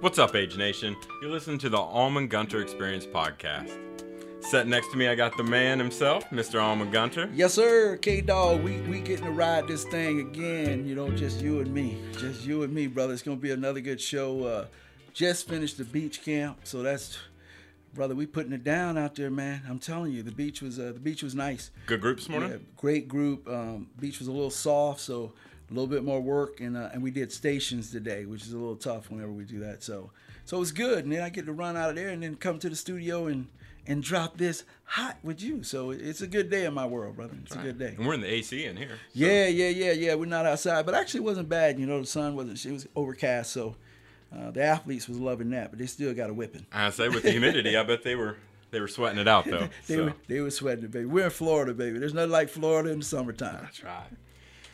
What's up, Age Nation? You're listening to the Almond Gunter Experience podcast. Sitting next to me, I got the man himself, Mr. Almond Gunter. Yes, sir. K Dog, we, we getting to ride this thing again. You know, just you and me. Just you and me, brother. It's going to be another good show. Uh, just finished the beach camp. So that's, brother, we putting it down out there, man. I'm telling you, the beach was uh, the beach was nice. Good group this morning? Yeah, great group. Um, beach was a little soft, so a little bit more work. And, uh, and we did stations today, which is a little tough whenever we do that. So, so it was good. And then I get to run out of there and then come to the studio and – and drop this hot with you. So it's a good day in my world, brother. It's right. a good day. And we're in the AC in here. So. Yeah, yeah, yeah, yeah. We're not outside, but actually it wasn't bad. You know, the sun wasn't. It was overcast, so uh, the athletes was loving that, but they still got a whipping. I say with the humidity, I bet they were they were sweating it out though. they so. were they were sweating it, baby. We're in Florida, baby. There's nothing like Florida in the summertime. That's right.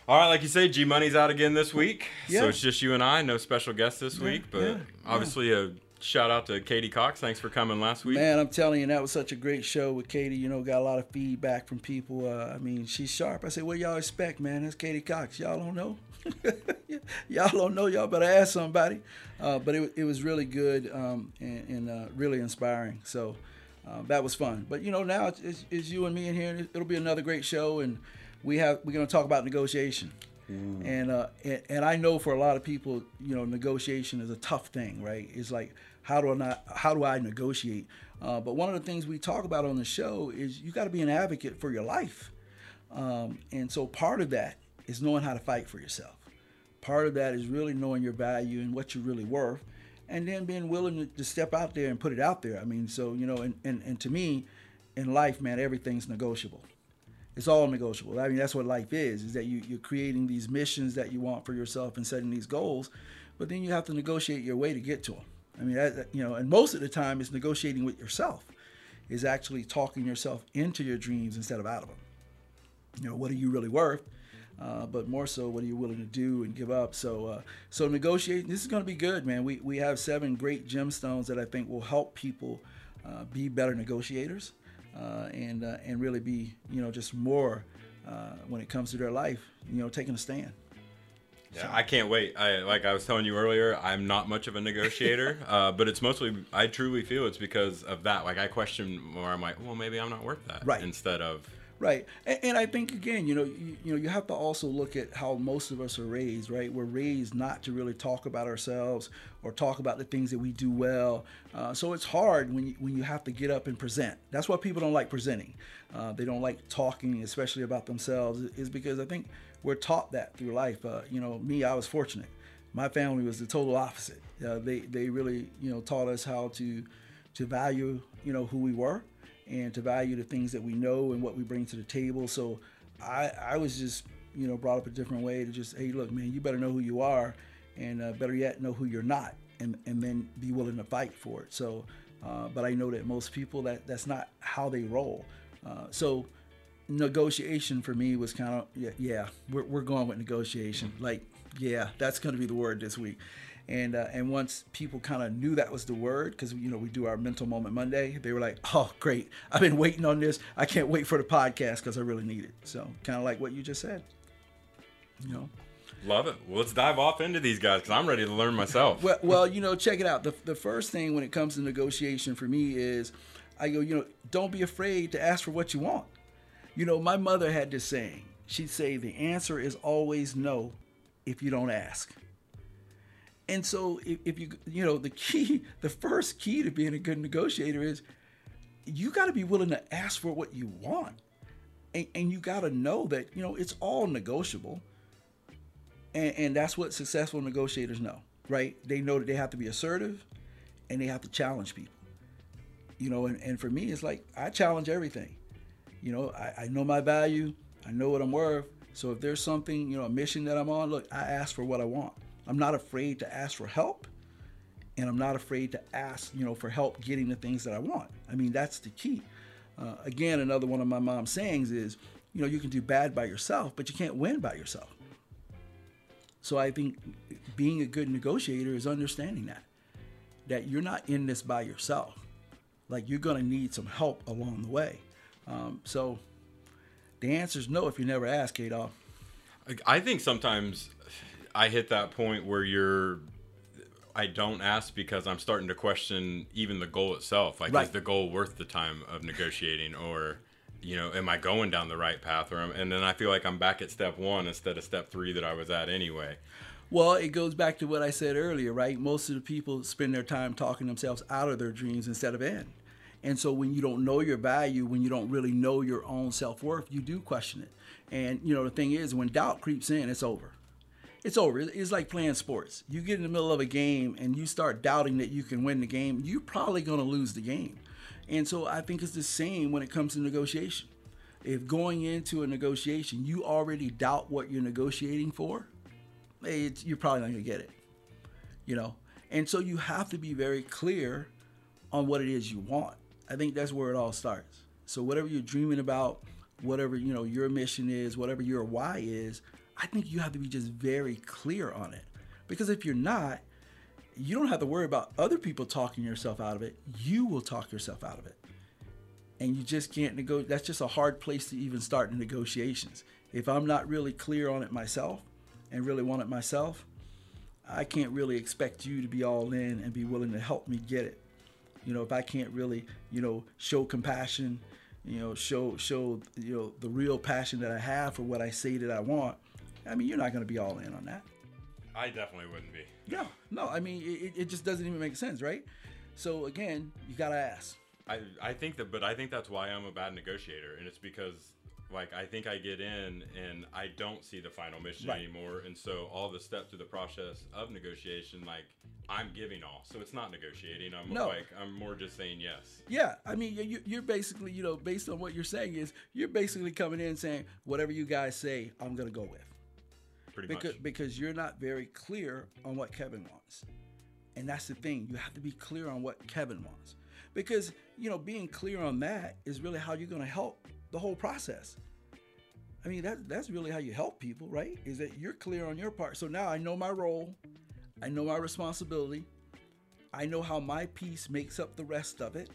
All right, like you say, G Money's out again this week, yeah. so it's just you and I. No special guest this yeah, week, but yeah, obviously a shout out to Katie Cox. Thanks for coming last week. Man, I'm telling you, that was such a great show with Katie. You know, got a lot of feedback from people. Uh, I mean, she's sharp. I said, what y'all expect, man? That's Katie Cox. Y'all don't know. y'all don't know. Y'all better ask somebody. Uh, but it, it was really good um, and, and uh, really inspiring. So uh, that was fun. But you know, now it's, it's, it's, you and me in here. It'll be another great show, and we have we're going to talk about negotiation. Mm. And, uh, and and I know for a lot of people, you know, negotiation is a tough thing, right? It's like how do I not, how do I negotiate? Uh, but one of the things we talk about on the show is you got to be an advocate for your life, um, and so part of that is knowing how to fight for yourself. Part of that is really knowing your value and what you're really worth, and then being willing to, to step out there and put it out there. I mean, so you know, and, and and to me, in life, man, everything's negotiable it's all negotiable. I mean, that's what life is, is that you, you're creating these missions that you want for yourself and setting these goals, but then you have to negotiate your way to get to them. I mean, that, you know, and most of the time it's negotiating with yourself, is actually talking yourself into your dreams instead of out of them. You know, what are you really worth? Uh, but more so, what are you willing to do and give up? So, uh, so negotiating. This is going to be good, man. We we have seven great gemstones that I think will help people uh, be better negotiators uh, and uh, and really be you know just more uh, when it comes to their life. You know, taking a stand. Yeah, I can't wait. I like I was telling you earlier, I'm not much of a negotiator, uh, but it's mostly I truly feel it's because of that. Like I question more. I'm like, well, maybe I'm not worth that. Right. Instead of Right, and, and, I think again, you know, you, you know, you have to also look at how most of us are raised. Right, we're raised not to really talk about ourselves or talk about the things that we do well. Uh, so it's hard when you, when you have to get up and present. That's why people don't like presenting. Uh, they don't like talking, especially about themselves, is because I think we're taught that through life. Uh, you know, me, I was fortunate. My family was the total opposite. Uh, they they really you know taught us how to to value you know who we were and to value the things that we know and what we bring to the table. So I, I was just, you know, brought up a different way to just, hey, look, man, you better know who you are, and uh, better yet, know who you're not, and and then be willing to fight for it. So, uh, but I know that most people that that's not how they roll. Uh, so negotiation for me was kind of yeah, yeah we're, we're going with negotiation like yeah that's going to be the word this week and uh, and once people kind of knew that was the word because you know we do our mental moment monday they were like oh great i've been waiting on this i can't wait for the podcast because i really need it so kind of like what you just said you know Love it. Well, let's dive off into these guys because I'm ready to learn myself. well, well, you know, check it out. The, the first thing when it comes to negotiation for me is I go, you know, don't be afraid to ask for what you want. You know, my mother had this saying. She'd say, the answer is always no if you don't ask. And so if, if you you know the key, the first key to being a good negotiator is you got to be willing to ask for what you want. And, and you got to know that, you know, it's all negotiable. And, and that's what successful negotiators know, right? They know that they have to be assertive and they have to challenge people. You know, and, and for me, it's like I challenge everything. You know, I, I know my value, I know what I'm worth. So if there's something, you know, a mission that I'm on, look, I ask for what I want. I'm not afraid to ask for help and I'm not afraid to ask, you know, for help getting the things that I want. I mean, that's the key. Uh, again, another one of my mom's sayings is, you know, you can do bad by yourself, but you can't win by yourself. So I think being a good negotiator is understanding that, that you're not in this by yourself. Like you're going to need some help along the way. Um, so the answer is no if you never ask, Adolf. I think sometimes I hit that point where you're I don't ask because I'm starting to question even the goal itself. Like, Right. is the goal worth the time of negotiating, or, you know, am I going down the right path? Or, am, and then I feel like I'm back at step one instead of step three that I was at anyway. Well, it goes back to what I said earlier, right? Most of the people spend their time talking themselves out of their dreams instead of in. And so when you don't know your value, when you don't really know your own self worth, you do question it. And you know the thing is, when doubt creeps in, it's over. It's over. It's like playing sports. You get in the middle of a game and you start doubting that you can win the game, you're probably going to lose the game. And so I think it's the same when it comes to negotiation. If going into a negotiation, you already doubt what you're negotiating for, you're probably not going to get it. You know? And so you have to be very clear on what it is you want. I think that's where it all starts. So whatever you're dreaming about, whatever, you know, your mission is, whatever your why is, I think you have to be just very clear on it. Because if you're not, you don't have to worry about other people talking yourself out of it. You will talk yourself out of it. And you just can't negotiate. That's just a hard place to even start in negotiations. If I'm not really clear on it myself and really want it myself, I can't really expect you to be all in and be willing to help me get it. You know, if I can't really, you know, show compassion, you know, show show you know the real passion that I have for what I say that I want, I mean, you're not going to be all in on that. I definitely wouldn't be. No, no. I mean, it, it just doesn't even make sense, right? So again, you got to ask. I, I think that, but I think that's why I'm a bad negotiator, and it's because like I think I get in and I don't see the final mission Right. anymore, and so all the steps through the process of negotiation, like I'm giving all, so it's not negotiating. I'm No. like I'm more just saying yes. Yeah, I mean, you, you're basically, you know, based on what you're saying is, you're basically coming in saying, whatever you guys say, I'm going to go with. Pretty because much. because you're not very clear on what Kevin wants. And that's the thing. You have to be clear on what Kevin wants. Because, you know, being clear on that is really how you're going to help the whole process. I mean, that that's really how you help people, right? Is that you're clear on your part. So now I know my role, I know my responsibility, I know how my piece makes up the rest of it.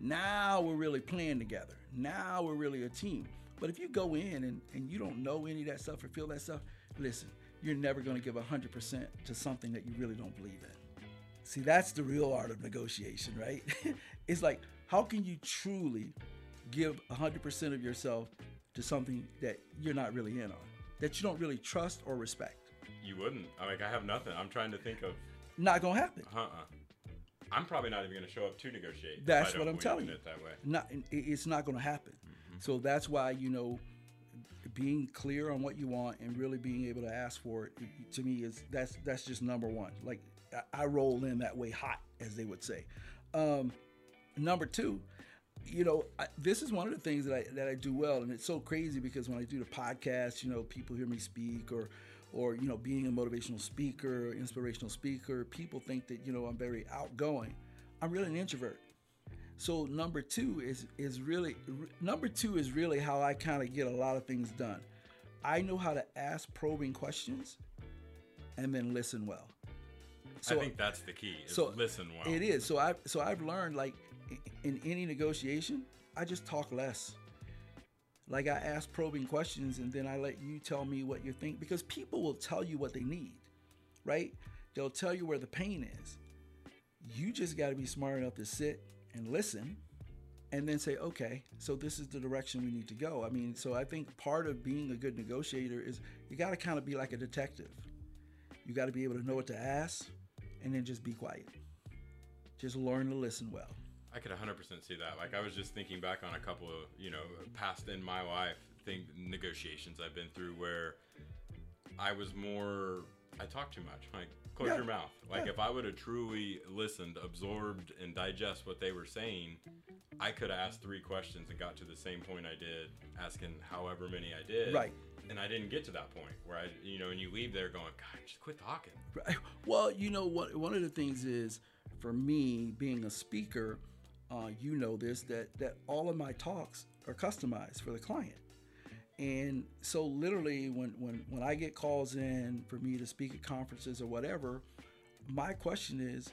Now we're really playing together. Now we're really a team. But if you go in and, and you don't know any of that stuff or feel that stuff, listen, you're never going to give 100% to something that you really don't believe in. See, that's the real art of negotiation, right? it's like, how can you truly give 100% of yourself to something that you're not really in on, that you don't really trust or respect? you wouldn't. I'm like I have nothing. I'm trying to think of. Not going to happen. Uh. uh I'm probably not even going to show up to negotiate. That's what I'm telling you. It that way. not it's not going to happen so that's why you know being clear on what you want and really being able to ask for it to me is that's that's just number one. Like i, I roll in that way hot as they would say. Um, number two you know I, this is one of the things that I that I do well and it's so crazy because when I do the podcast you know people hear me speak or or you know being a motivational speaker inspirational speaker people think that you know I'm very outgoing. I'm really an introvert so number two is is really number two is really how I kind of get a lot of things done. I know how to ask probing questions and then listen well. So I think that's the key. Is so listen well. It is. So I so I've learned like in any negotiation, I just talk less. Like I ask probing questions and then I let you tell me what you think because people will tell you what they need, right? They'll tell you where the pain is. You just got to be smart enough to sit and listen and then say, okay, so this is the direction we need to go. I mean, so I think part of being a good negotiator is you got to kind of be like a detective. You got to be able to know what to ask and then just be quiet. Just learn to listen well. I could 100% see that. Like I was just thinking back on a couple of, you know, past in my life thing negotiations I've been through where I was more I talk too much. Like close Yeah. your mouth. Like Yeah. if I would have truly listened, absorbed and digest what they were saying, I could have asked three questions and got to the same point I did, asking however many I did. Right. And I didn't get to that point where I, you know, and you leave there going, God, just quit talking. Right. Well, you know what? One of the things is for me being a speaker, uh, you know this that that all of my talks are customized for the client, and so literally when when when I get calls in for me to speak at conferences or whatever, my question is,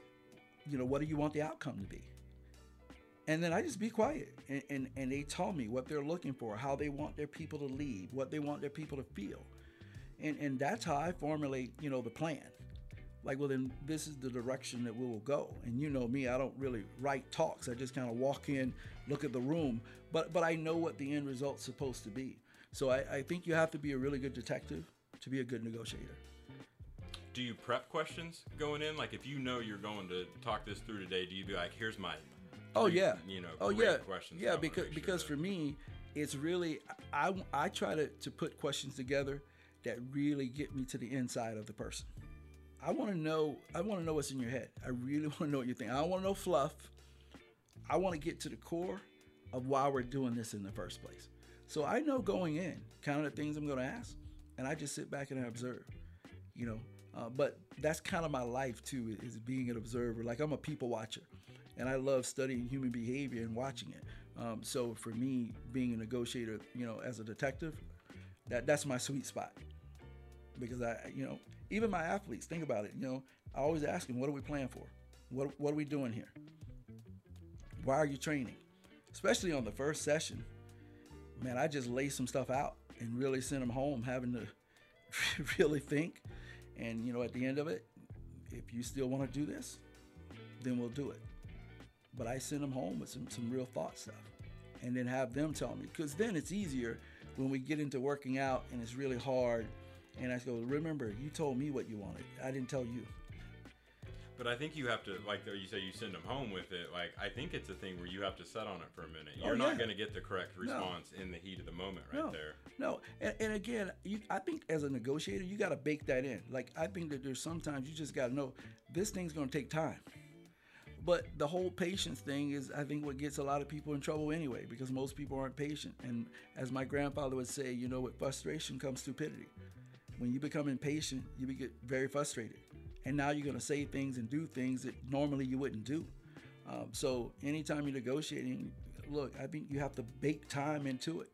you know, what do you want the outcome to be? And then I just be quiet, and, and and they tell me what they're looking for, how they want their people to leave, what they want their people to feel and and that's how I formulate, you know, the plan. Like, well, then this is the direction that we will go. And you know me, I don't really write talks. I just kind of walk in, look at the room, but but I know what the end result's supposed to be. So I, I think you have to be a really good detective to be a good negotiator. Do you prep questions going in? Like, if you know you're going to talk this through today, do you be like, "Here's my Oh yeah. you know, oh yeah. questions Yeah, because sure because that- for me, it's really I I try to to put questions together that really get me to the inside of the person. I want to know I want to know what's in your head. I really want to know what you think. I don't want to know fluff. I want to get to the core of why we're doing this in the first place. So I know going in kind of the things I'm going to ask, and I just sit back and I observe. You know, uh, but that's kind of my life too is being an observer. Like I'm a people watcher, and I love studying human behavior and watching it. Um, so for me, being a negotiator, you know, as a detective, that that's my sweet spot because I, you know, even my athletes think about it. You know, I always ask them, "What are we playing for? What what are we doing here? Why are you training?" Especially on the first session, man, I just lay some stuff out and really send them home, having to really think. And you know, at the end of it, if you still want to do this, then we'll do it. But I send them home with some some real thought stuff, and then have them tell me because then it's easier when we get into working out and it's really hard. And I go, remember, you told me what you wanted. I didn't tell you. But I think you have to, like you say, you send them home with it. Like I think it's a thing where you have to set on it for a minute. Oh, You're Oh, not going to get the correct response in the heat of the moment, right no, there. No, and, and again, you, I think as a negotiator, you got to bake that in. Like I think that there's sometimes you just got to know this thing's going to take time. But the whole patience thing is, I think, what gets a lot of people in trouble anyway, because most people aren't patient. And as my grandfather would say, you know, with frustration comes stupidity. When you become impatient, you get very frustrated, and now you're going to say things and do things that normally you wouldn't do. Um, so anytime you're negotiating, look, I think you have to bake time into it.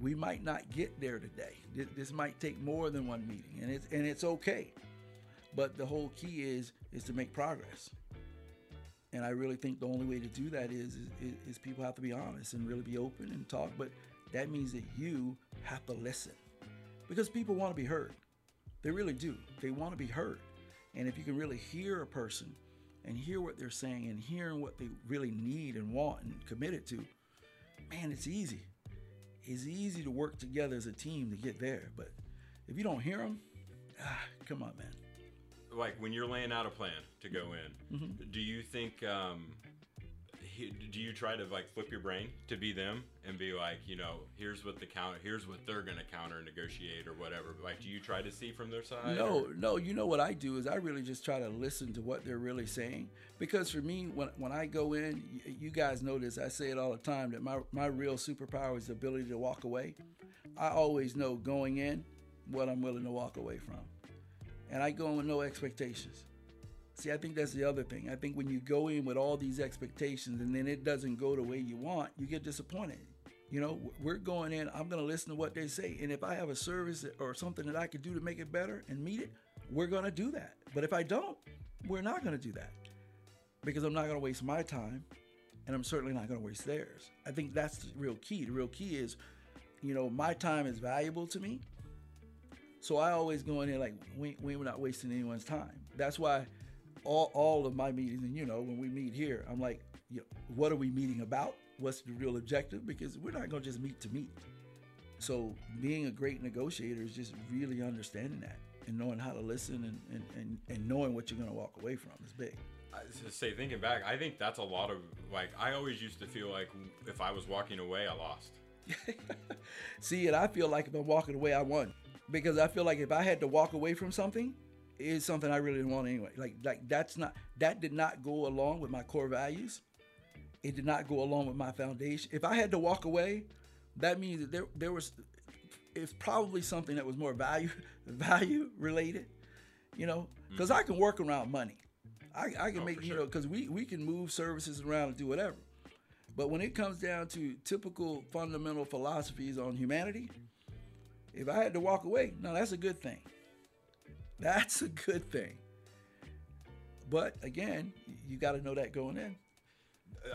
We might not get there today. This, this might take more than one meeting, and it's and it's okay. But the whole key is is to make progress. And I really think the only way to do that is, is is people have to be honest and really be open and talk. But that means that you have to listen because people want to be heard. They really do. They want to be heard. And if you can really hear a person and hear what they're saying and hearing what they really need and want and committed to, man, it's easy. It's easy to work together as a team to get there. But if you don't hear them, ah, come on, man. Like when you're laying out a plan to go in, Mm-hmm. do you think? Um, do you try to like flip your brain to be them and be like, you know, here's what the counter, here's what they're gonna counter negotiate or whatever? Like, do you try to see from their side? No, or- no. You know what I do is I really just try to listen to what they're really saying. Because for me, when when I go in, you guys know this. I say it all the time that my my real superpower is the ability to walk away. I always know going in what I'm willing to walk away from, and I go in with no expectations. See, I think that's the other thing. I think when you go in with all these expectations and then it doesn't go the way you want, you get disappointed. You know, we're going in, I'm going to listen to what they say. And if I have a service or something that I can do to make it better and meet it, we're going to do that. But if I don't, we're not going to do that because I'm not going to waste my time and I'm certainly not going to waste theirs. I think that's the real key. The real key is, you know, my time is valuable to me. So I always go in there like we, we're not wasting anyone's time. That's why all, all of my meetings, and you know, when we meet here, I'm like, you know, what are we meeting about? What's the real objective? Because we're not going to just meet to meet. So being a great negotiator is just really understanding that and knowing how to listen and, and, and, and knowing what you're going to walk away from is big. I just say thinking back, I think that's a lot of like I always used to feel like if I was walking away, I lost. See, and I feel like if I'm walking away, I won because I feel like if I had to walk away from something, it's something I really didn't want anyway. Like like that's not that did not go along with my core values. It did not go along with my foundation. If I had to walk away, that means that there there was it's probably something that was more value value related. You know, mm-hmm. because I can work around money. I, I can Oh, make you sure. know because we we can move services around and do whatever. But when it comes down to typical fundamental philosophies on humanity, if I had to walk away, no, that's a good thing. That's a mm-hmm. good thing. But again, you got to know that going in.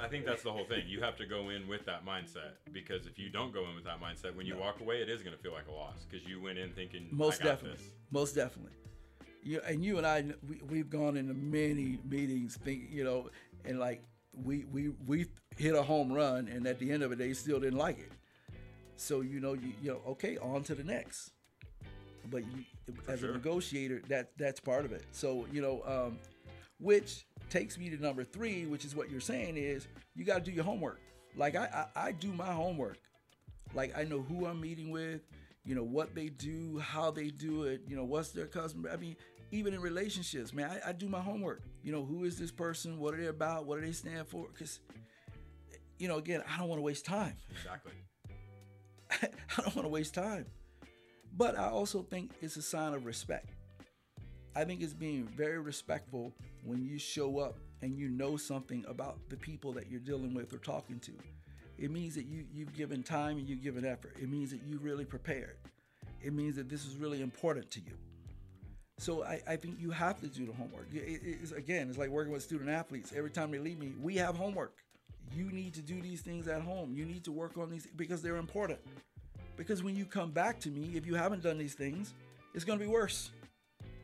I think that's the whole thing. You have to go in with that mindset because if you don't go in with that mindset, when you No. walk away, it is going to feel like a loss because you went in thinking, Most I got definitely. This. Most definitely. You and you and I, we, we've gone into many meetings, think you know, and like we we we hit a home run, and at the end of it, they still didn't like it. So you know, you, you know, okay, on to the next. But you, as sure. a negotiator, that that's part of it. So you know, um, which takes me to number three, which is what you're saying is you got to do your homework. Like I, I I do my homework. Like I know who I'm meeting with, you know what they do, how they do it, you know what's their customer. I mean, even in relationships, man, I, I do my homework. You know who is this person? What are they about? What do they stand for? Because, you know, again, I don't want to waste time. Exactly. I don't want to waste time. But I also think it's a sign of respect. I think it's being very respectful when you show up and you know something about the people that you're dealing with or talking to. It means that you, you've given time and you've given effort. It means that you really prepared. It means that this is really important to you. So I, I think you have to do the homework. It- it- it's, again, it's like working with student athletes. Every time they leave me, we have homework. You need to do these things at home. You need to work on these because they're important. Because when you come back to me, if you haven't done these things, it's going to be worse.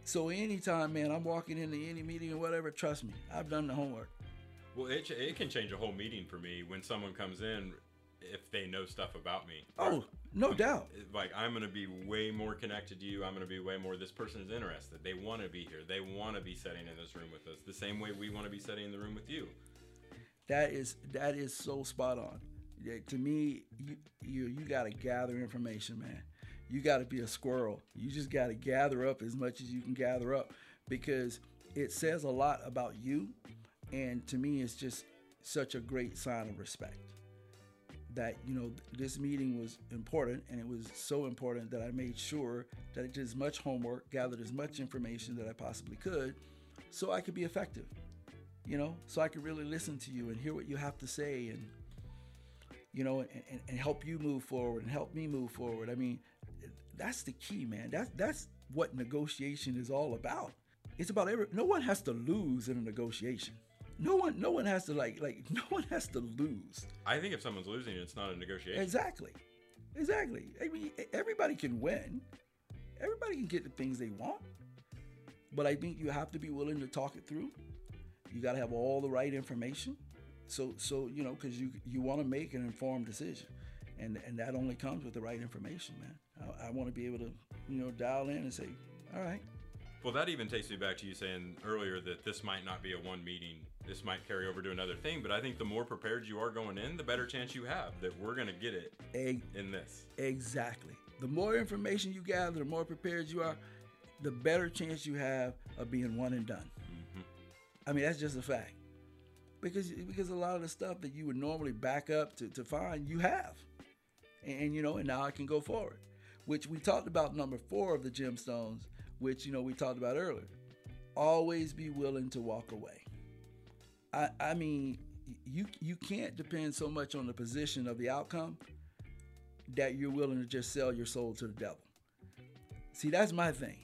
So anytime, man, I'm walking into any meeting or whatever, trust me, I've done the homework. Well, it, it can change a whole meeting for me when someone comes in if they know stuff about me. Oh, no doubt. Like I'm gonna be way more connected to you. I'm gonna be way more. This person is interested. They want to be here. They want to be sitting in this room with us. The same way we want to be sitting in the room with you. That is that is so spot on. Yeah, to me, you you you got to gather information, man. You got to be a squirrel. You just got to gather up as much as you can gather up because it says a lot about you, and to me, it's just such a great sign of respect. That you know this meeting was important, and it was so important that I made sure that I did as much homework, gathered as much information that I possibly could, so I could be effective you know, so I could really listen to you and hear what you have to say and, you know, and, and, and help you move forward and help me move forward. I mean, that's the key, man. That's, that's what negotiation is all about. It's about every, no one has to lose in a negotiation. No one, no one has to like, like, no one has to lose. I think if someone's losing, it's not a negotiation. Exactly. Exactly. I mean, everybody can win. Everybody can get the things they want. But I think you have to be willing to talk it through. You got to have all the right information. So, so you know, because you you want to make an informed decision, and and that only comes with the right information, man. I, I want to be able to, you know, dial in and say, all right, Well, that even takes me back to you saying earlier that this might not be a one meeting. This might carry over to another thing. But I think the more prepared you are going in, the better chance you have that we're gonna get it in this. Exactly. The more information you gather, the more prepared you are, the better chance you have of being one and done. Mm-hmm. I mean, that's just a fact. Because because a lot of the stuff that you would normally back up to, to find, you have. And, you know, and now I can go forward. Which we talked about number four of the gemstones, which, you know, we talked about earlier. Always be willing to walk away. I, I mean, you you can't depend so much on the position of the outcome that you're willing to just sell your soul to the devil. See, that's my thing.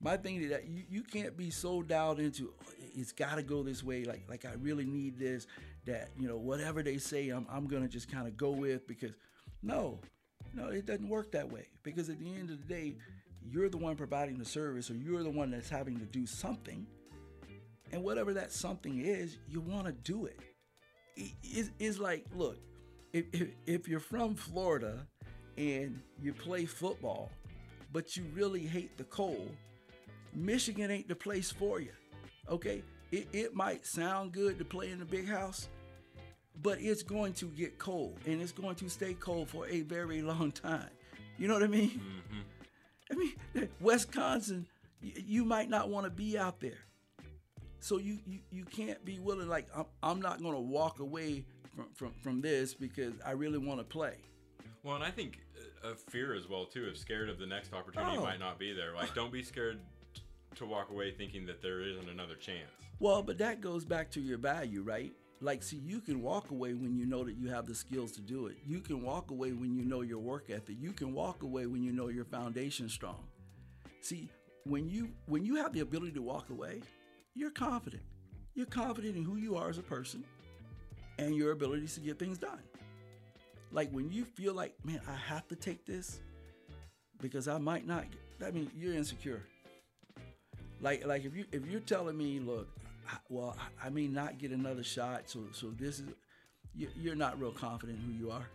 My thing is that you, you can't be so dialed into "Oh, it's got to go this way. Like like I really need this. That you know whatever they say, I'm I'm gonna just kind of go with because no, no, it doesn't work that way. Because at the end of the day, you're the one providing the service, or you're the one that's having to do something, and whatever that something is, you want to do it. It- It's, it's like look, if, if if you're from Florida and you play football, but you really hate the cold, Michigan ain't the place for you. Okay? It, it might sound good to play in the big house, but it's going to get cold and it's going to stay cold for a very long time. You know what I mean? I mean, Wisconsin, you, you might not want to be out there. So you, you, you can't be willing, like, I'm, I'm not going to walk away from, from, from this because I really want to play. Well, and I think uh, of fear as well too. If scared of the next opportunity Oh. might not be there, like don't be scared to walk away thinking that there isn't another chance. Well, but that goes back to your value, right? Like, see, you can walk away when you know that you have the skills to do it. You can walk away when you know your work ethic. You can walk away when you know your foundation's strong. See, when you when you have the ability to walk away, you're confident. You're confident in who you are as a person. and your abilities to get things done. Like when you feel like, man, I have to take this because I might not. I mean, you're insecure. Like, like if you if you're telling me, look, I, well, I, I may not get another shot, so so this is, you, you're not real confident in who you are.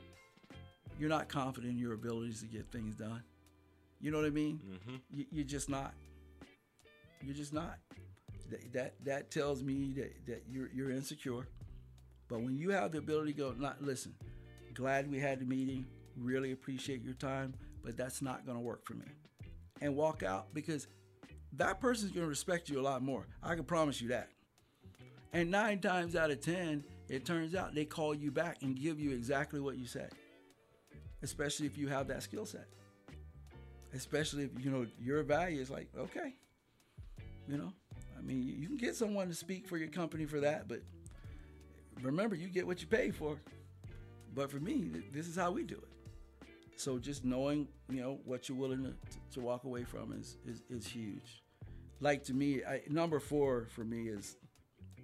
You're not confident in your abilities to get things done. You know what I mean? Mm-hmm. You, you're just not. You're just not. That that, that tells me that, that you're you're insecure. But when you have the ability to go, not listen, glad we had the meeting, really appreciate your time, but that's not going to work for me. And walk out because that person's going to respect you a lot more. I can promise you that. And nine times out of 10, it turns out they call you back and give you exactly what you said, especially if you have that skill set. Especially if, you know, your value is like, okay, you know, I mean, you can get someone to speak for your company for that, but remember, you get what you pay for. But for me, this is how we do it. So just knowing, you know, what you're willing to, to walk away from is, is, is huge. Like to me, I, number four for me is,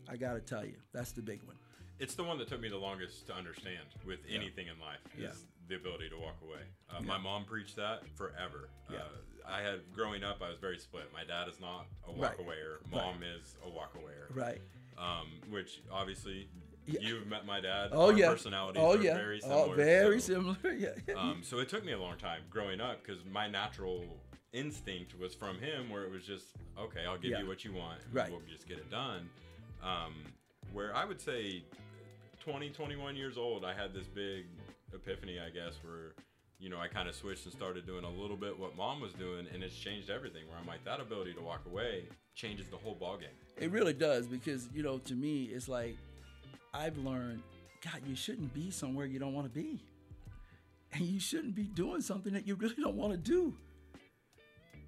I got to tell you, that's the big one. It's the one that took me the longest to understand with anything in life is Yeah. the ability to walk away. Uh, Yeah. My mom preached that forever. Yeah. Uh, I had growing up, I was very split. My dad is not a walk Right. awayer. Mom is a walk awayer. Right. Um, which obviously Yeah. you've met my dad. Oh Our yeah. Personalities oh are yeah. very similar. Oh, very so- similar. Yeah. um, so it took me a long time growing up because my natural instinct was from him, where it was just okay, I'll give Yeah. you what you want, and Right. We'll just get it done. Um, where I would say 20, 21 years old, I had this big epiphany, I guess, where you know I kind of switched and started doing a little bit what mom was doing, and it's changed everything. Where I'm like, that ability to walk away changes the whole ballgame. It really does because you know, to me, it's like I've learned, God, you shouldn't be somewhere you don't want to be, and you shouldn't be doing something that you really don't want to do.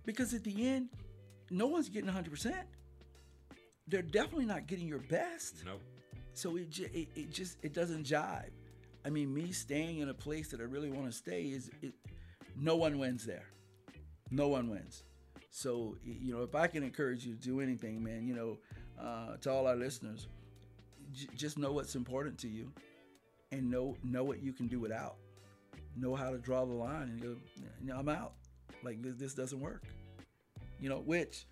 Because at the end, no one's getting 100. percent They're definitely not getting your best. Nope. So it, it it just it doesn't jive. I mean, me staying in a place that I really want to stay is it. No one wins there. No one wins. So you know, if I can encourage you to do anything, man, you know, uh, to all our listeners, j- just know what's important to you, and know know what you can do without. Know how to draw the line and go. You know, I'm out. Like this, this doesn't work. You know, which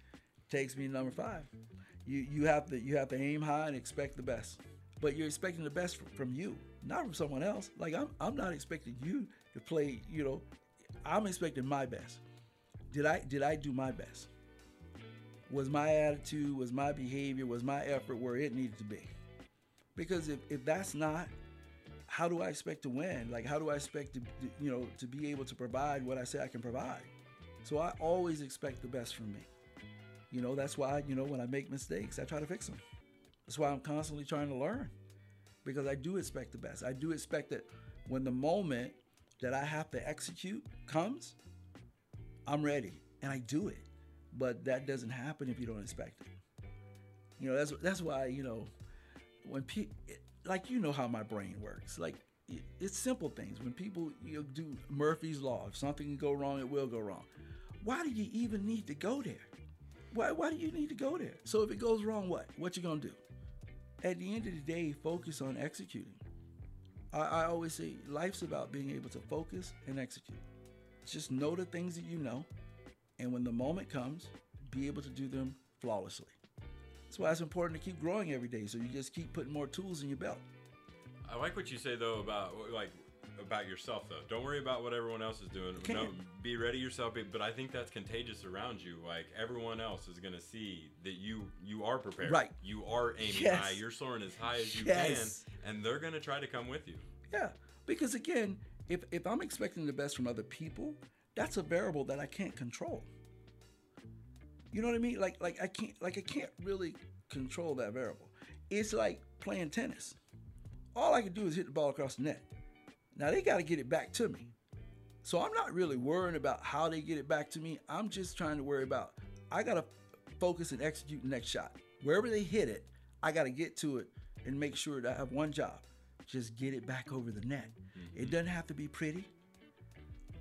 takes me to number five. You you have to you have to aim high and expect the best, but you're expecting the best from you, not from someone else. Like I'm I'm not expecting you to play. You know, I'm expecting my best. Did I did I do my best? Was my attitude, was my behavior, was my effort where it needed to be? Because if, if that's not, how do I expect to win? Like how do I expect to you know to be able to provide what I say I can provide? So I always expect the best from me. You know, that's why, you know, when I make mistakes, I try to fix them. That's why I'm constantly trying to learn because I do expect the best. I do expect that when the moment that I have to execute comes, I'm ready and I do it. But that doesn't happen if you don't expect it. You know, that's that's why, you know, when people like you know how my brain works. Like it's simple things. When people you know, do Murphy's law, if something can go wrong, it will go wrong. Why do you even need to go there? Why why do you need to go there? So if it goes wrong, what? What you gonna do? At the end of the day, focus on executing. I, I always say life's about being able to focus and execute. Just know the things that you know, and when the moment comes, be able to do them flawlessly. That's why it's important to keep growing every day. So you just keep putting more tools in your belt. I like what you say though about like about yourself though. Don't worry about what everyone else is doing. No, be ready yourself. But I think that's contagious around you. Like everyone else is gonna see that you you are prepared. Right. You are aiming Yes. high. You're soaring as high as you Yes. can, and they're gonna try to come with you. Yeah, because again, if if I'm expecting the best from other people, that's a variable that I can't control. You know what I mean? Like like I can't like I can't really control that variable. It's like playing tennis. All I can do is hit the ball across the net. Now they got to get it back to me. So I'm not really worrying about how they get it back to me. I'm just trying to worry about I got to focus and execute the next shot. Wherever they hit it, I got to get to it and make sure that I have one job. Just get it back over the net. It mm-hmm. doesn't have to be pretty.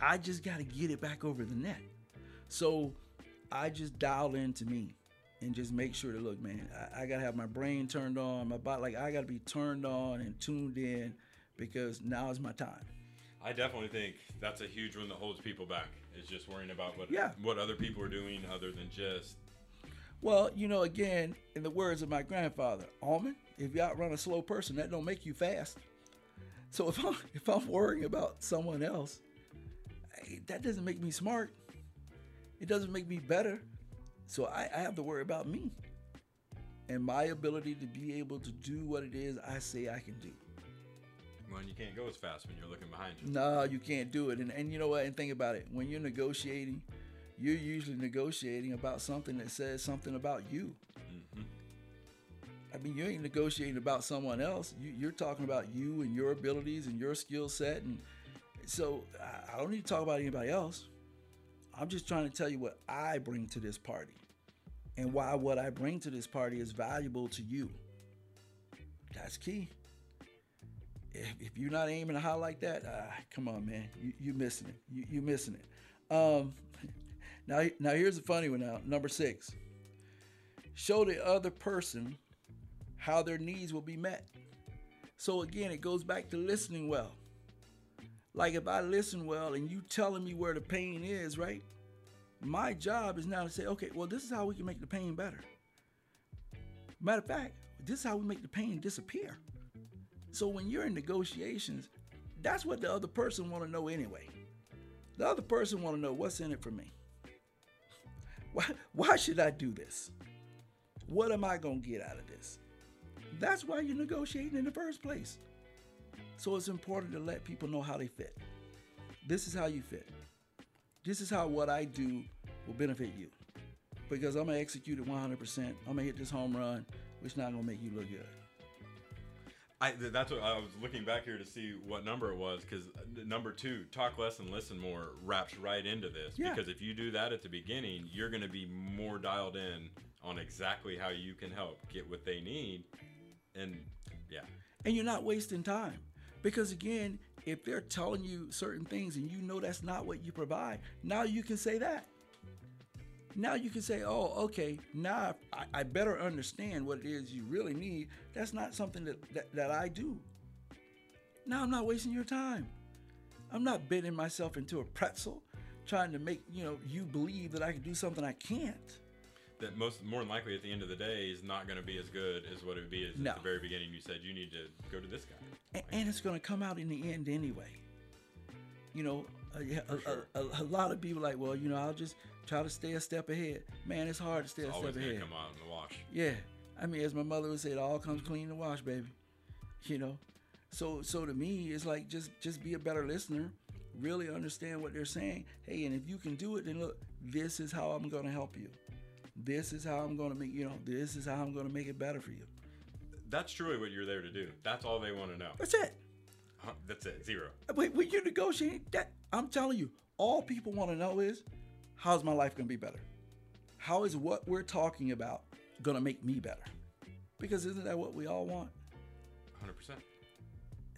I just got to get it back over the net. So I just dial into me and just make sure to look, man. I, I gotta have my brain turned on, my body like I gotta be turned on and tuned in because now is my time. I definitely think that's a huge one that holds people back. Is just worrying about what Yeah. what other people are doing other than just Well, you know, again, in the words of my grandfather, Almond, if you outrun a slow person, that don't make you fast. So if I'm if I'm worrying about someone else, that doesn't make me smart. It doesn't make me better. So I, I have to worry about me and my ability to be able to do what it is I say I can do. Well, you can't go as fast when you're looking behind you. No, you can't do it. And, and you know what? And think about it. When you're negotiating, you're usually negotiating about something that says something about you. Mm-hmm. I mean, you ain't negotiating about someone else. You, you're talking about you and your abilities and your skill set. And so I, I don't need to talk about anybody else. I'm just trying to tell you what I bring to this party and why what I bring to this party is valuable to you. That's key. If, if you're not aiming high like that, ah, come on, man, you you missing it. You you missing it. Um, now now here's a funny one. Now number six. Show the other person how their needs will be met. So again, it goes back to listening well. Like if I listen well and you telling me where the pain is, right? My job is now to say, okay, well, this is how we can make the pain better. Matter of fact, this is how we make the pain disappear. So when you're in negotiations, that's what the other person want to know anyway. The other person want to know what's in it for me. Why, why should I do this? What am I going to get out of this? That's why you're negotiating in the first place. So it's important to let people know how they fit. This is how you fit. This is how what I do will benefit you. Because I'm going to execute it 100%. I'm going to hit this home run, which is not going to make you look good. I that's what I was looking back here to see what number it was because number two, talk less and listen more, wraps right into this. Yeah. Because if you do that at the beginning, you're going to be more dialed in on exactly how you can help get what they need, and yeah, and you're not wasting time because again if they're telling you certain things and you know that's not what you provide now you can say that now you can say oh okay now i, I better understand what it is you really need that's not something that, that, that i do now i'm not wasting your time i'm not bending myself into a pretzel trying to make you know you believe that i can do something i can't that most more than likely at the end of the day is not going to be as good as what it would be as No. at the very beginning. You said you need to go to this guy. and, and it's going to come out in the end anyway. You know, Uh, a, a, sure. a, a, a lot of people like, well, you know, I'll just try to stay a step ahead. Man, it's hard to stay It's a step ahead. come out in the wash. Yeah, I mean, as my mother would say, it all comes mm-hmm. clean in the wash, baby. You know, so so to me, it's like just just be a better listener. Really understand what they're saying. Hey, and if you can do it, then look, this is how I'm going to help you. This is how I'm going to make you know. This is how I'm going to make it better for you. That's truly what you're there to do. That's all they want to know. That's it. Huh, That's it. Zero. When, when you're negotiating, that I'm telling you, all people want to know is, how's my life gonna be better? How is what we're talking about gonna make me better? Because isn't that what we all want? 100%.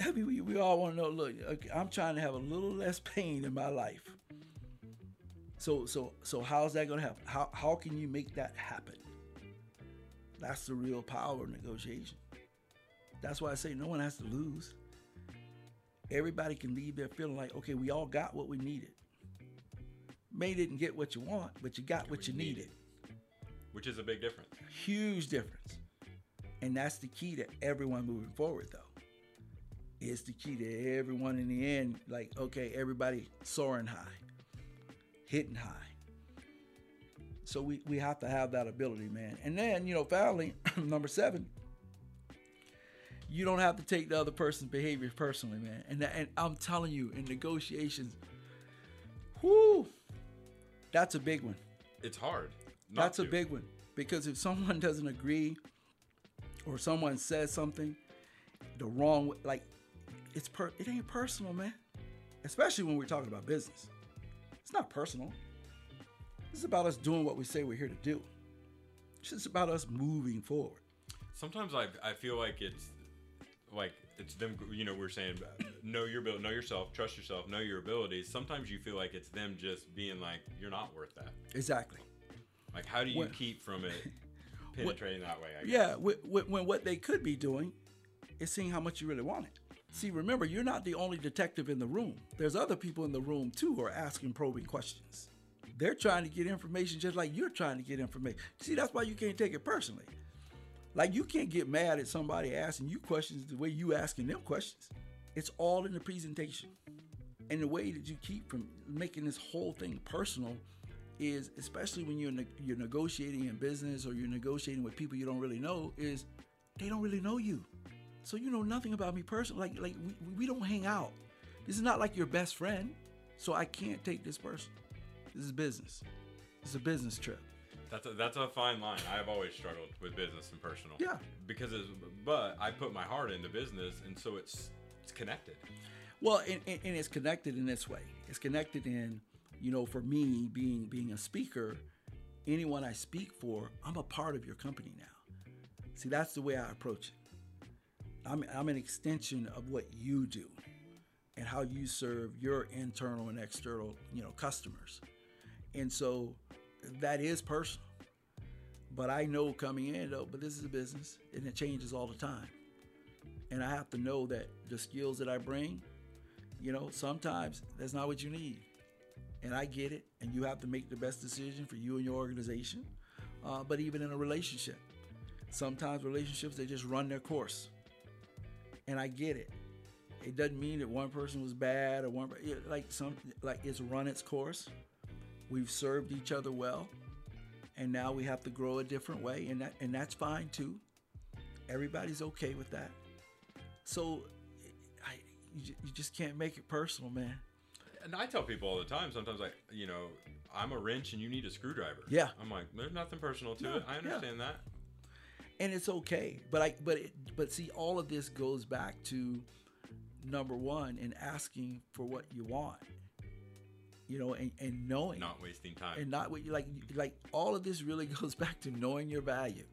I mean, we, we all want to know. Look, okay, I'm trying to have a little less pain in my life. So so so how's that gonna happen? How how can you make that happen? That's the real power of negotiation. That's why I say no one has to lose. Everybody can leave there feeling like, okay, we all got what we needed. May didn't get what you want, but you got what you needed. Which is a big difference. Huge difference. And that's the key to everyone moving forward, though. It's the key to everyone in the end. Like, okay, everybody soaring high, hitting high. So we, we have to have that ability, man. And then, you know, finally, number seven, you don't have to take the other person's behavior personally, man. And, and I'm telling you, in negotiations, whoo, that's a big one. It's hard. That's a big one because if someone doesn't agree or someone says something the wrong way, like it's per it ain't personal, man. Especially when we're talking about business. It's not personal. It's about us doing what we say we're here to do. It's just about us moving forward. Sometimes I, I feel like it's like it's them. You know, we're saying know your ability, know yourself, trust yourself, know your abilities. Sometimes you feel like it's them just being like you're not worth that. Exactly. Like, how do you Well- keep from it penetrating that way. I guess. Yeah, wh- wh- when what they could be doing is seeing how much you really want it. See, remember, you're not the only detective in the room. There's other people in the room too who are asking probing questions. They're trying to get information just like you're trying to get information. See, that's why you can't take it personally. Like you can't get mad at somebody asking you questions the way you asking them questions. It's all in the presentation. And the way that you keep from making this whole thing personal is, especially when you're ne- you're negotiating in business or you're negotiating with people you don't really know, is they don't really know you. So you know nothing about me personally. Like like we, we don't hang out. This is not like your best friend. So I can't take this person. This is business. It's a business trip. That's a, that's a fine line. I've always struggled with business and personal. Yeah. Because it's, but I put my heart into business, and so it's it's connected. Well, and, and, and it's connected in this way. It's connected in, you know, for me being being a speaker, anyone I speak for, I'm a part of your company now. See, that's the way I approach it. I'm I'm an extension of what you do and how you serve your internal and external, you know, customers. And so that is personal. But I know coming in though, but this is a business and it changes all the time. And I have to know that the skills that I bring, you know, sometimes that's not what you need. And I get it. And you have to make the best decision for you and your organization. Uh, but even in a relationship, sometimes relationships, they just run their course. And I get it. It doesn't mean that one person was bad or one, like some, like it's run its course. We've served each other well. And now we have to grow a different way. And that, and that's fine too. Everybody's okay with that. So I, you, you just can't make it personal, man. And I tell people all the time. Sometimes, like you know, I'm a wrench and you need a screwdriver. Yeah. I'm like, there's nothing personal to No, it. I yeah. understand that. and it's okay. But I, but it, but see, all of this goes back to number one in asking for what you want, you know, and, and knowing Not wasting time. and not what you like. Like all of this really goes back to knowing your value,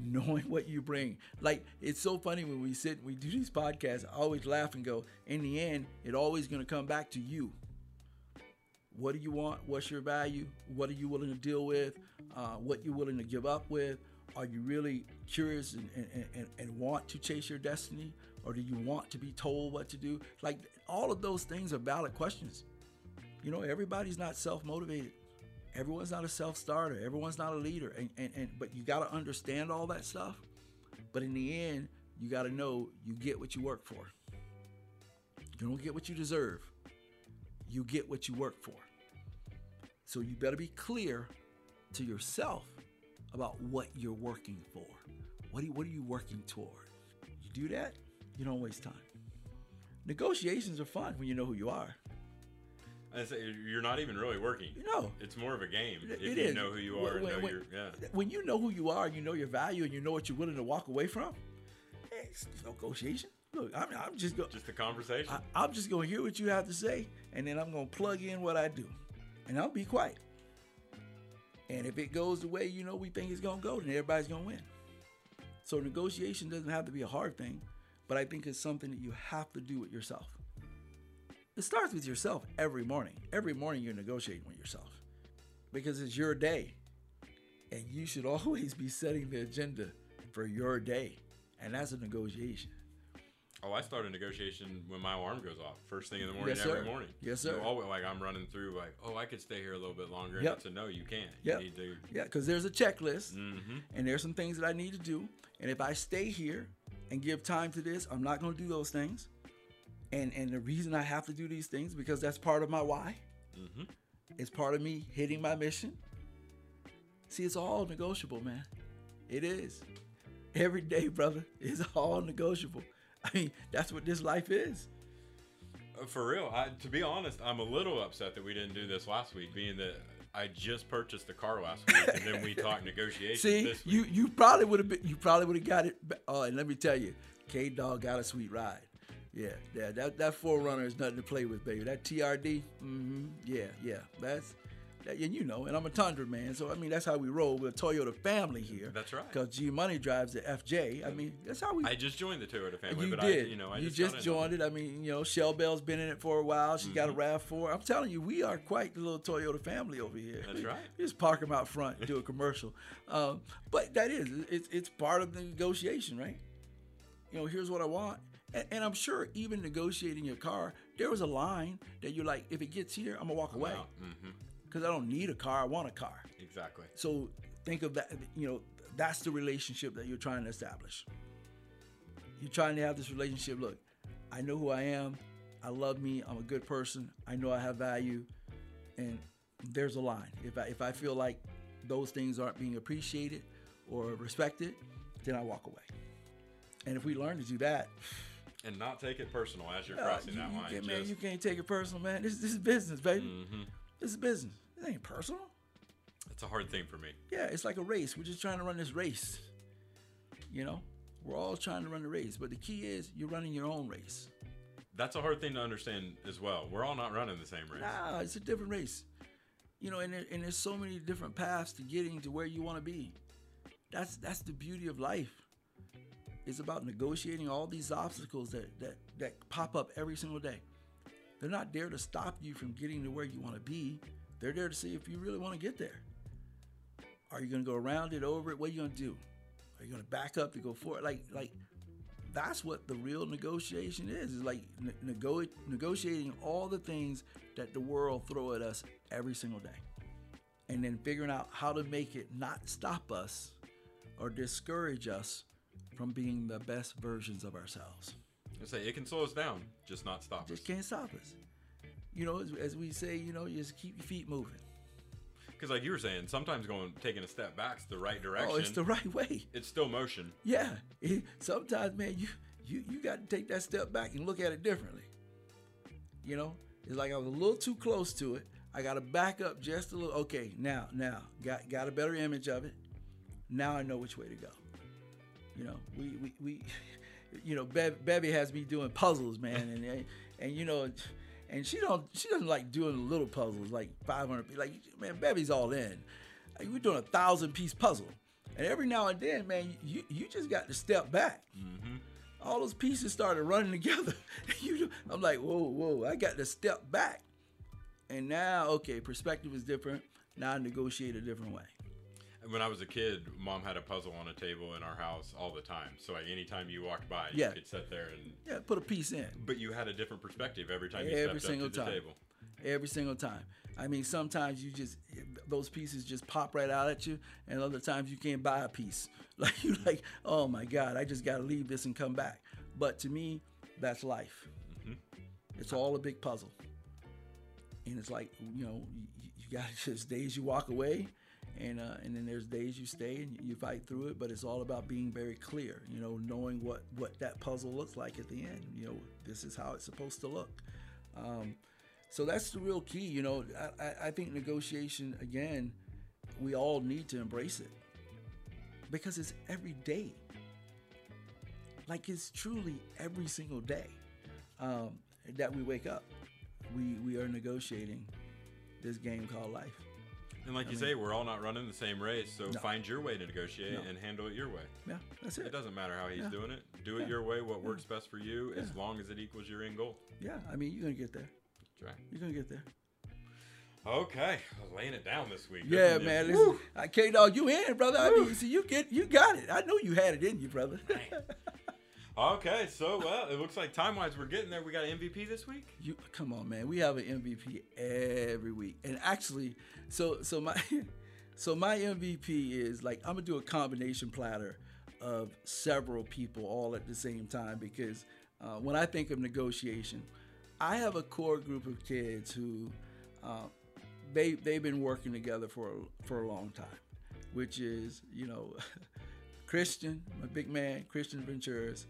knowing what you bring. Like it's so funny when we sit, we do these podcasts. I always laugh and go. In the end, it always going to come back to you. What do you want? What's your value? What are you willing to deal with? Uh, what you're willing to give up with? Are you really curious and, and, and, and want to chase your destiny? Or do you want to be told what to do? Like all of those things are valid questions. You know, everybody's not self motivated. Everyone's not a self starter. Everyone's not a leader. And, and, and but you got to understand all that stuff. But in the end, you got to know you get what you work for. You don't get what you deserve. You get what you work for. So you better be clear to yourself about what you're working for. What, you, what are you working toward? You do that, you don't waste time. Negotiations are fun when you know who you are. I say you're not even really working. You know, It's more of a game It- if it you is. know who you are. and when- know when- your, yeah. when you know who you are, you know your value, and you know what you're willing to walk away from. hey, It's no negotiation. Look, I'm, I'm just going. Just a conversation. I'm just going to hear what you have to say, and then I'm going to plug in what I do, and I'll be quiet. And if it goes the way you know we think it's going to go, then everybody's going to win. So negotiation doesn't have to be a hard thing, but I think it's something that you have to do with yourself. It starts with yourself every morning. Every morning you're negotiating with yourself because it's your day. And you should always be setting the agenda for your day. And that's a negotiation. Oh, I start a negotiation when my alarm goes off. First thing in the morning, Yes, every morning. Yes, You know, sir. always, like I'm running through, like, oh, I could stay here a little bit longer. And Yep. a no, you can't. Yep. You need to. Yeah, because there's a checklist Mm-hmm. and there's some things that I need to do. And if I stay here and give time to this, I'm not going to do those things. And and the reason I have to do these things because that's part of my why. Mm-hmm. It's part of me hitting my mission. See, it's all negotiable, man. It is. Every day, brother, is all negotiable. I mean, that's what this life is. Uh, For real, I, to be honest, I'm a little upset that we didn't do this last week, being that I just purchased the car last week, and then we talked negotiations See, you you probably would have been you probably would have got it. Oh, and let me tell you, K Dog got a sweet ride. Yeah, yeah, that that 4Runner is nothing to play with, baby. That TRD, mm-hmm, yeah, yeah, that's and you know, and I'm a Tundra man, so I mean that's how we roll. We're a Toyota family here. That's right. Because G Money drives the FJ. I mean, that's how we. I just joined the Toyota family, you but did. I, you know, I you just, just joined it. I mean, you know, Shell Bell's been in it for a while. She got a Rav Four. I'm telling you, we are quite the little Toyota family over here. That's right. We just park them out front, do a commercial. Um, but that is, it's it's part of the negotiation, right? You know, here's what I want. And, and I'm sure even negotiating your car, there was a line that you're like, if it gets here, I'm gonna walk away because mm-hmm. I don't need a car. I want a car. Exactly. So think of that. You know, that's the relationship that you're trying to establish. You're trying to have this relationship. Look, I know who I am. I love me. I'm a good person. I know I have value, and there's a line. If I if I feel like those things aren't being appreciated or respected, then I walk away. And if we learn to do that, And not take it personal as you're crossing you, that you line. can't- man, you can't take it personal, man. This, this is business, baby. Mhm. This is business. It ain't personal. It's a hard thing for me. Yeah, it's like a race. We're just trying to run this race. You know, we're all trying to run the race, but the key is you're running your own race. That's a hard thing to understand as well. We're all not running the same race. Nah, it's a different race. You know, and, there, and there's so many different paths to getting to where you want to be. That's that's the beauty of life. It's about negotiating all these obstacles that that that pop up every single day. They're not there to stop you from getting to where you want to be. They're there to see if you really want to get there. Are you going to go around it, over it? What are you going to do? Are you going to back up to go forward? Like like that's what the real negotiation is. It's like ne- nego- negotiating all the things that the world throw at us every single day, and then figuring out how to make it not stop us or discourage us from being the best versions of ourselves. I say it can slow us down, just not stop us. Just can't stop us. You know, as, as we say, you know, you just keep your feet moving. Because like you were saying, sometimes going taking a step back's the right direction. Oh, it's the right way. It's still motion. Yeah. It- sometimes, man, you you you got to take that step back and look at it differently. You know, it's like I was a little too close to it. I got to back up just a little. Okay, now now got got a better image of it. Now I know which way to go. You know, we we, we you know, Bev, Bevy has me doing puzzles, man, and and, and you know. And she don't. She doesn't like doing little puzzles like 500. Like man, Bevy's all in. Like, we're doing a thousand piece puzzle, and every now and then, man, you you just got to step back. Mm-hmm. All those pieces started running together. you, I'm like, whoa, whoa! I got to step back. And now, okay, perspective is different. Now I negotiate a different way. When I was a kid, mom had a puzzle on a table in our house all the time. So like anytime you walked by, Yeah. you could sit there and. Yeah, put a piece in. But you had a different perspective every time you Every stepped single up to the time. table. every single time. I mean, sometimes you just those pieces just pop right out at you, and other times you can't buy a piece. Like you like, oh my God, I just got to leave this and come back. But to me, that's life. Mm-hmm. It's all a big puzzle, and it's like you know, you, you got there's days you walk away, and uh, and then there's days you stay and you fight through it. But it's all about being very clear, you know, knowing what what that puzzle looks like at the end. You know, this is how it's supposed to look. Um, so that's the real key. You know, I, I- think negotiation, again, we all need to embrace it because it's every day. Like it's truly every single day um, that we wake up. We, we are negotiating this game called life. And like you say, we're all not running the same race. So No. find your way to negotiate No. and handle it your way. Yeah, that's It it. doesn't matter how he's Yeah. doing it. Do it Yeah. your way. What works best for you, as long as it equals your end goal. Yeah, I mean, you're going to get there. Right. You're going to get there. Okay, I laying it down this week. Yeah, man. Listen, I K Dog, you in, brother. I mean, see, you get, you got it. I know you had it in you, brother. Okay, so well, it looks like time wise we're getting there. We got an MVP this week. You come on, man. We have an MVP every week, and actually, so so my so my MVP is like I'm gonna do a combination platter of several people all at the same time because uh, when I think of negotiation, I have a core group of kids who uh, they they've been working together for a, for a long time, which is you know Christian, my big man, Christian Venturas,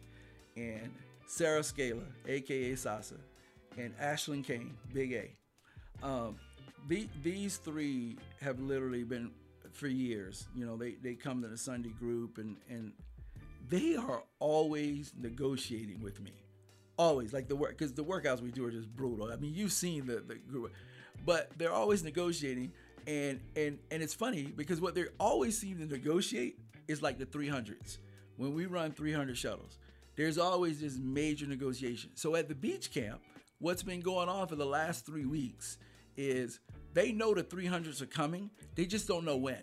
and Sarah Scala, aka Sasa, and Ashlyn Kane, Big A. Um, the, these three have literally been for years. You know, they, they come to the Sunday group and, and they are always negotiating with me. Always like the work because the workouts we do are just brutal. I mean, you've seen the, the group, but they're always negotiating. and and and it's funny because what they always seem to negotiate is like the 300s. When we run 300 shuttles, there's always this major negotiation. So at the beach camp, what's been going on for the last three weeks is they know the 300s are coming. They just don't know when.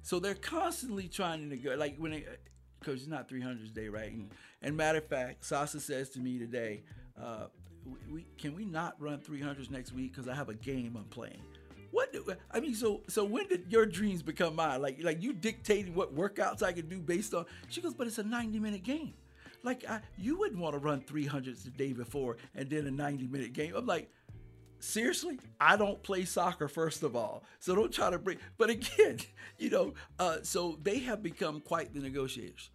So they're constantly trying to negotiate. Like when it, because it's not 300s day, right? And, and matter of fact, Sasa says to me today, uh, we, we, can we not run 300s next week because I have a game I'm playing. What do, I mean? So so when did your dreams become mine? Like like you dictating what workouts I could do based on? She goes, but it's a 90 minute game. Like I, you wouldn't want to run 300s the day before and then a 90 minute game. I'm like, seriously i don't play soccer first of all so don't try to bring but again you know uh, so they have become quite the negotiators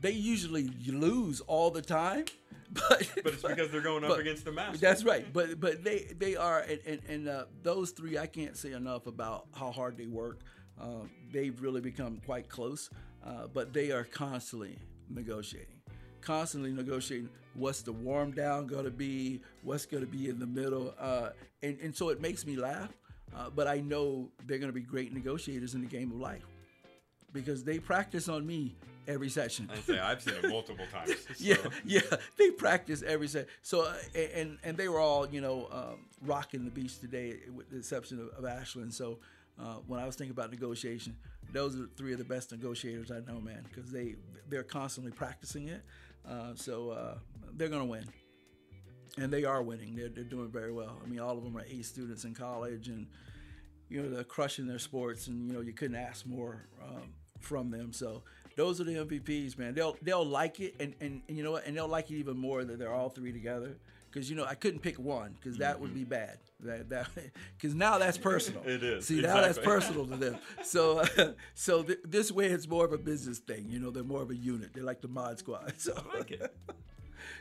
they usually lose all the time but but it's because they're going up but, against the master that's right but but they they are and and, and uh, those three i can't say enough about how hard they work uh, they've really become quite close uh, but they are constantly negotiating constantly negotiating what's the warm down going to be, what's going to be in the middle. Uh, and, and so it makes me laugh, uh, but I know they're going to be great negotiators in the game of life because they practice on me every session. I say I've seen it multiple times. So. yeah, yeah, they practice every session. So uh, and and they were all you know um, rocking the beach today, with the exception of, of Ashlyn. So uh, when I was thinking about negotiation, those are three of the best negotiators I know, man, because they they're constantly practicing it. Uh, so uh, they're going to win. And they are winning. They're, they're doing very well. I mean, all of them are A students in college and, you know, they're crushing their sports and, you know, you couldn't ask more um, from them. So those are the MVPs, man. They'll they'll like it, and, and, and you know what? And they'll like it even more that they're all three together. Because you know I couldn't pick one because that mm-hmm. would be mm-hmm. bad. That that because now that's personal. it is. See exactly. now that's personal to them. So uh, so th- this way it's more of a business thing. You know they're more of a unit. They're like the mod squad. So I like it.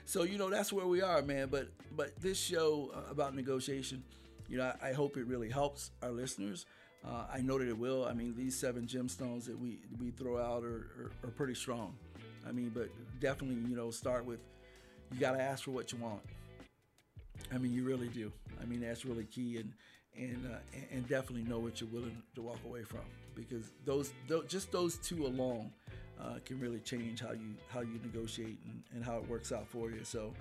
so you know that's where we are, man. But but this show uh, about negotiation, you know, I, I, hope it really helps our listeners. Uh, I know that it will. I mean, these seven gemstones that we we throw out are, are, are pretty strong. I mean, but definitely, you know, start with you got to ask for what you want. I mean, you really do. I mean, that's really key, and and uh, and definitely know what you're willing to walk away from because those, those just those two alone uh, can really change how you how you negotiate and, and how it works out for you. So,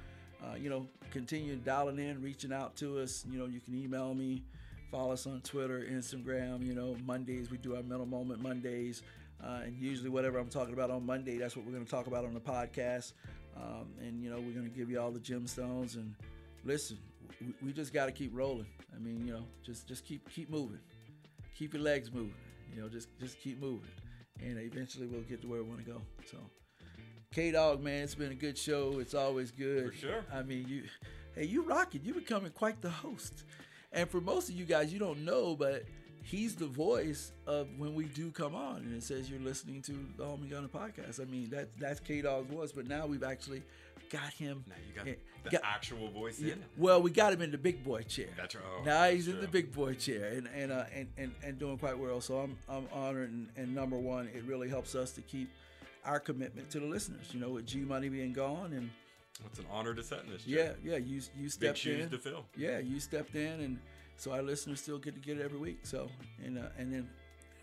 uh, you know, continue dialing in, reaching out to us. You know, you can email me, follow us on Twitter, Instagram. You know, Mondays we do our mental moment Mondays, uh, and usually whatever I'm talking about on Monday, that's what we're going to talk about on the podcast. Um, and you know, we're going to give you all the gemstones and listen. We, we just got to keep rolling. I mean, you know, just just keep keep moving, keep your legs moving. You know, just just keep moving and eventually we'll get to where we want to go. So, K Dog, man, it's been a good show. It's always good. For sure. I mean, you, hey, you rock it. You're becoming quite the host. And for most of you guys, you don't know, but he's the voice of when we do come on, and it says you're listening to the Homie Gunner podcast. I mean, that that's K Dog's voice, but now we've actually got him. Now you got the got, actual voice yeah, in. Well, we got him in the big boy chair. That's right. Oh, now he's in the big boy chair and and, uh, and and and doing quite well. So I'm I'm honored and, and number one, it really helps us to keep our commitment to the listeners. You know, with G Money being gone and. It's an honor to sit in this chair. Yeah, yeah. You you stepped Big shoes in. to fill. Yeah, you stepped in, and so our listeners still get to get it every week. So and uh, and then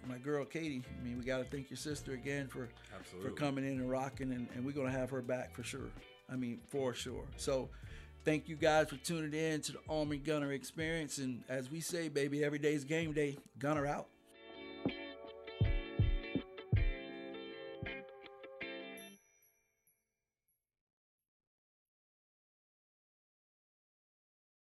my girl Katie. I mean, we got to thank your sister again for Absolutely. for coming in and rocking, and, and we're gonna have her back for sure. I mean, for sure. So thank you guys for tuning in to the Army Gunner experience. And as we say, baby, every day's game day. Gunner out.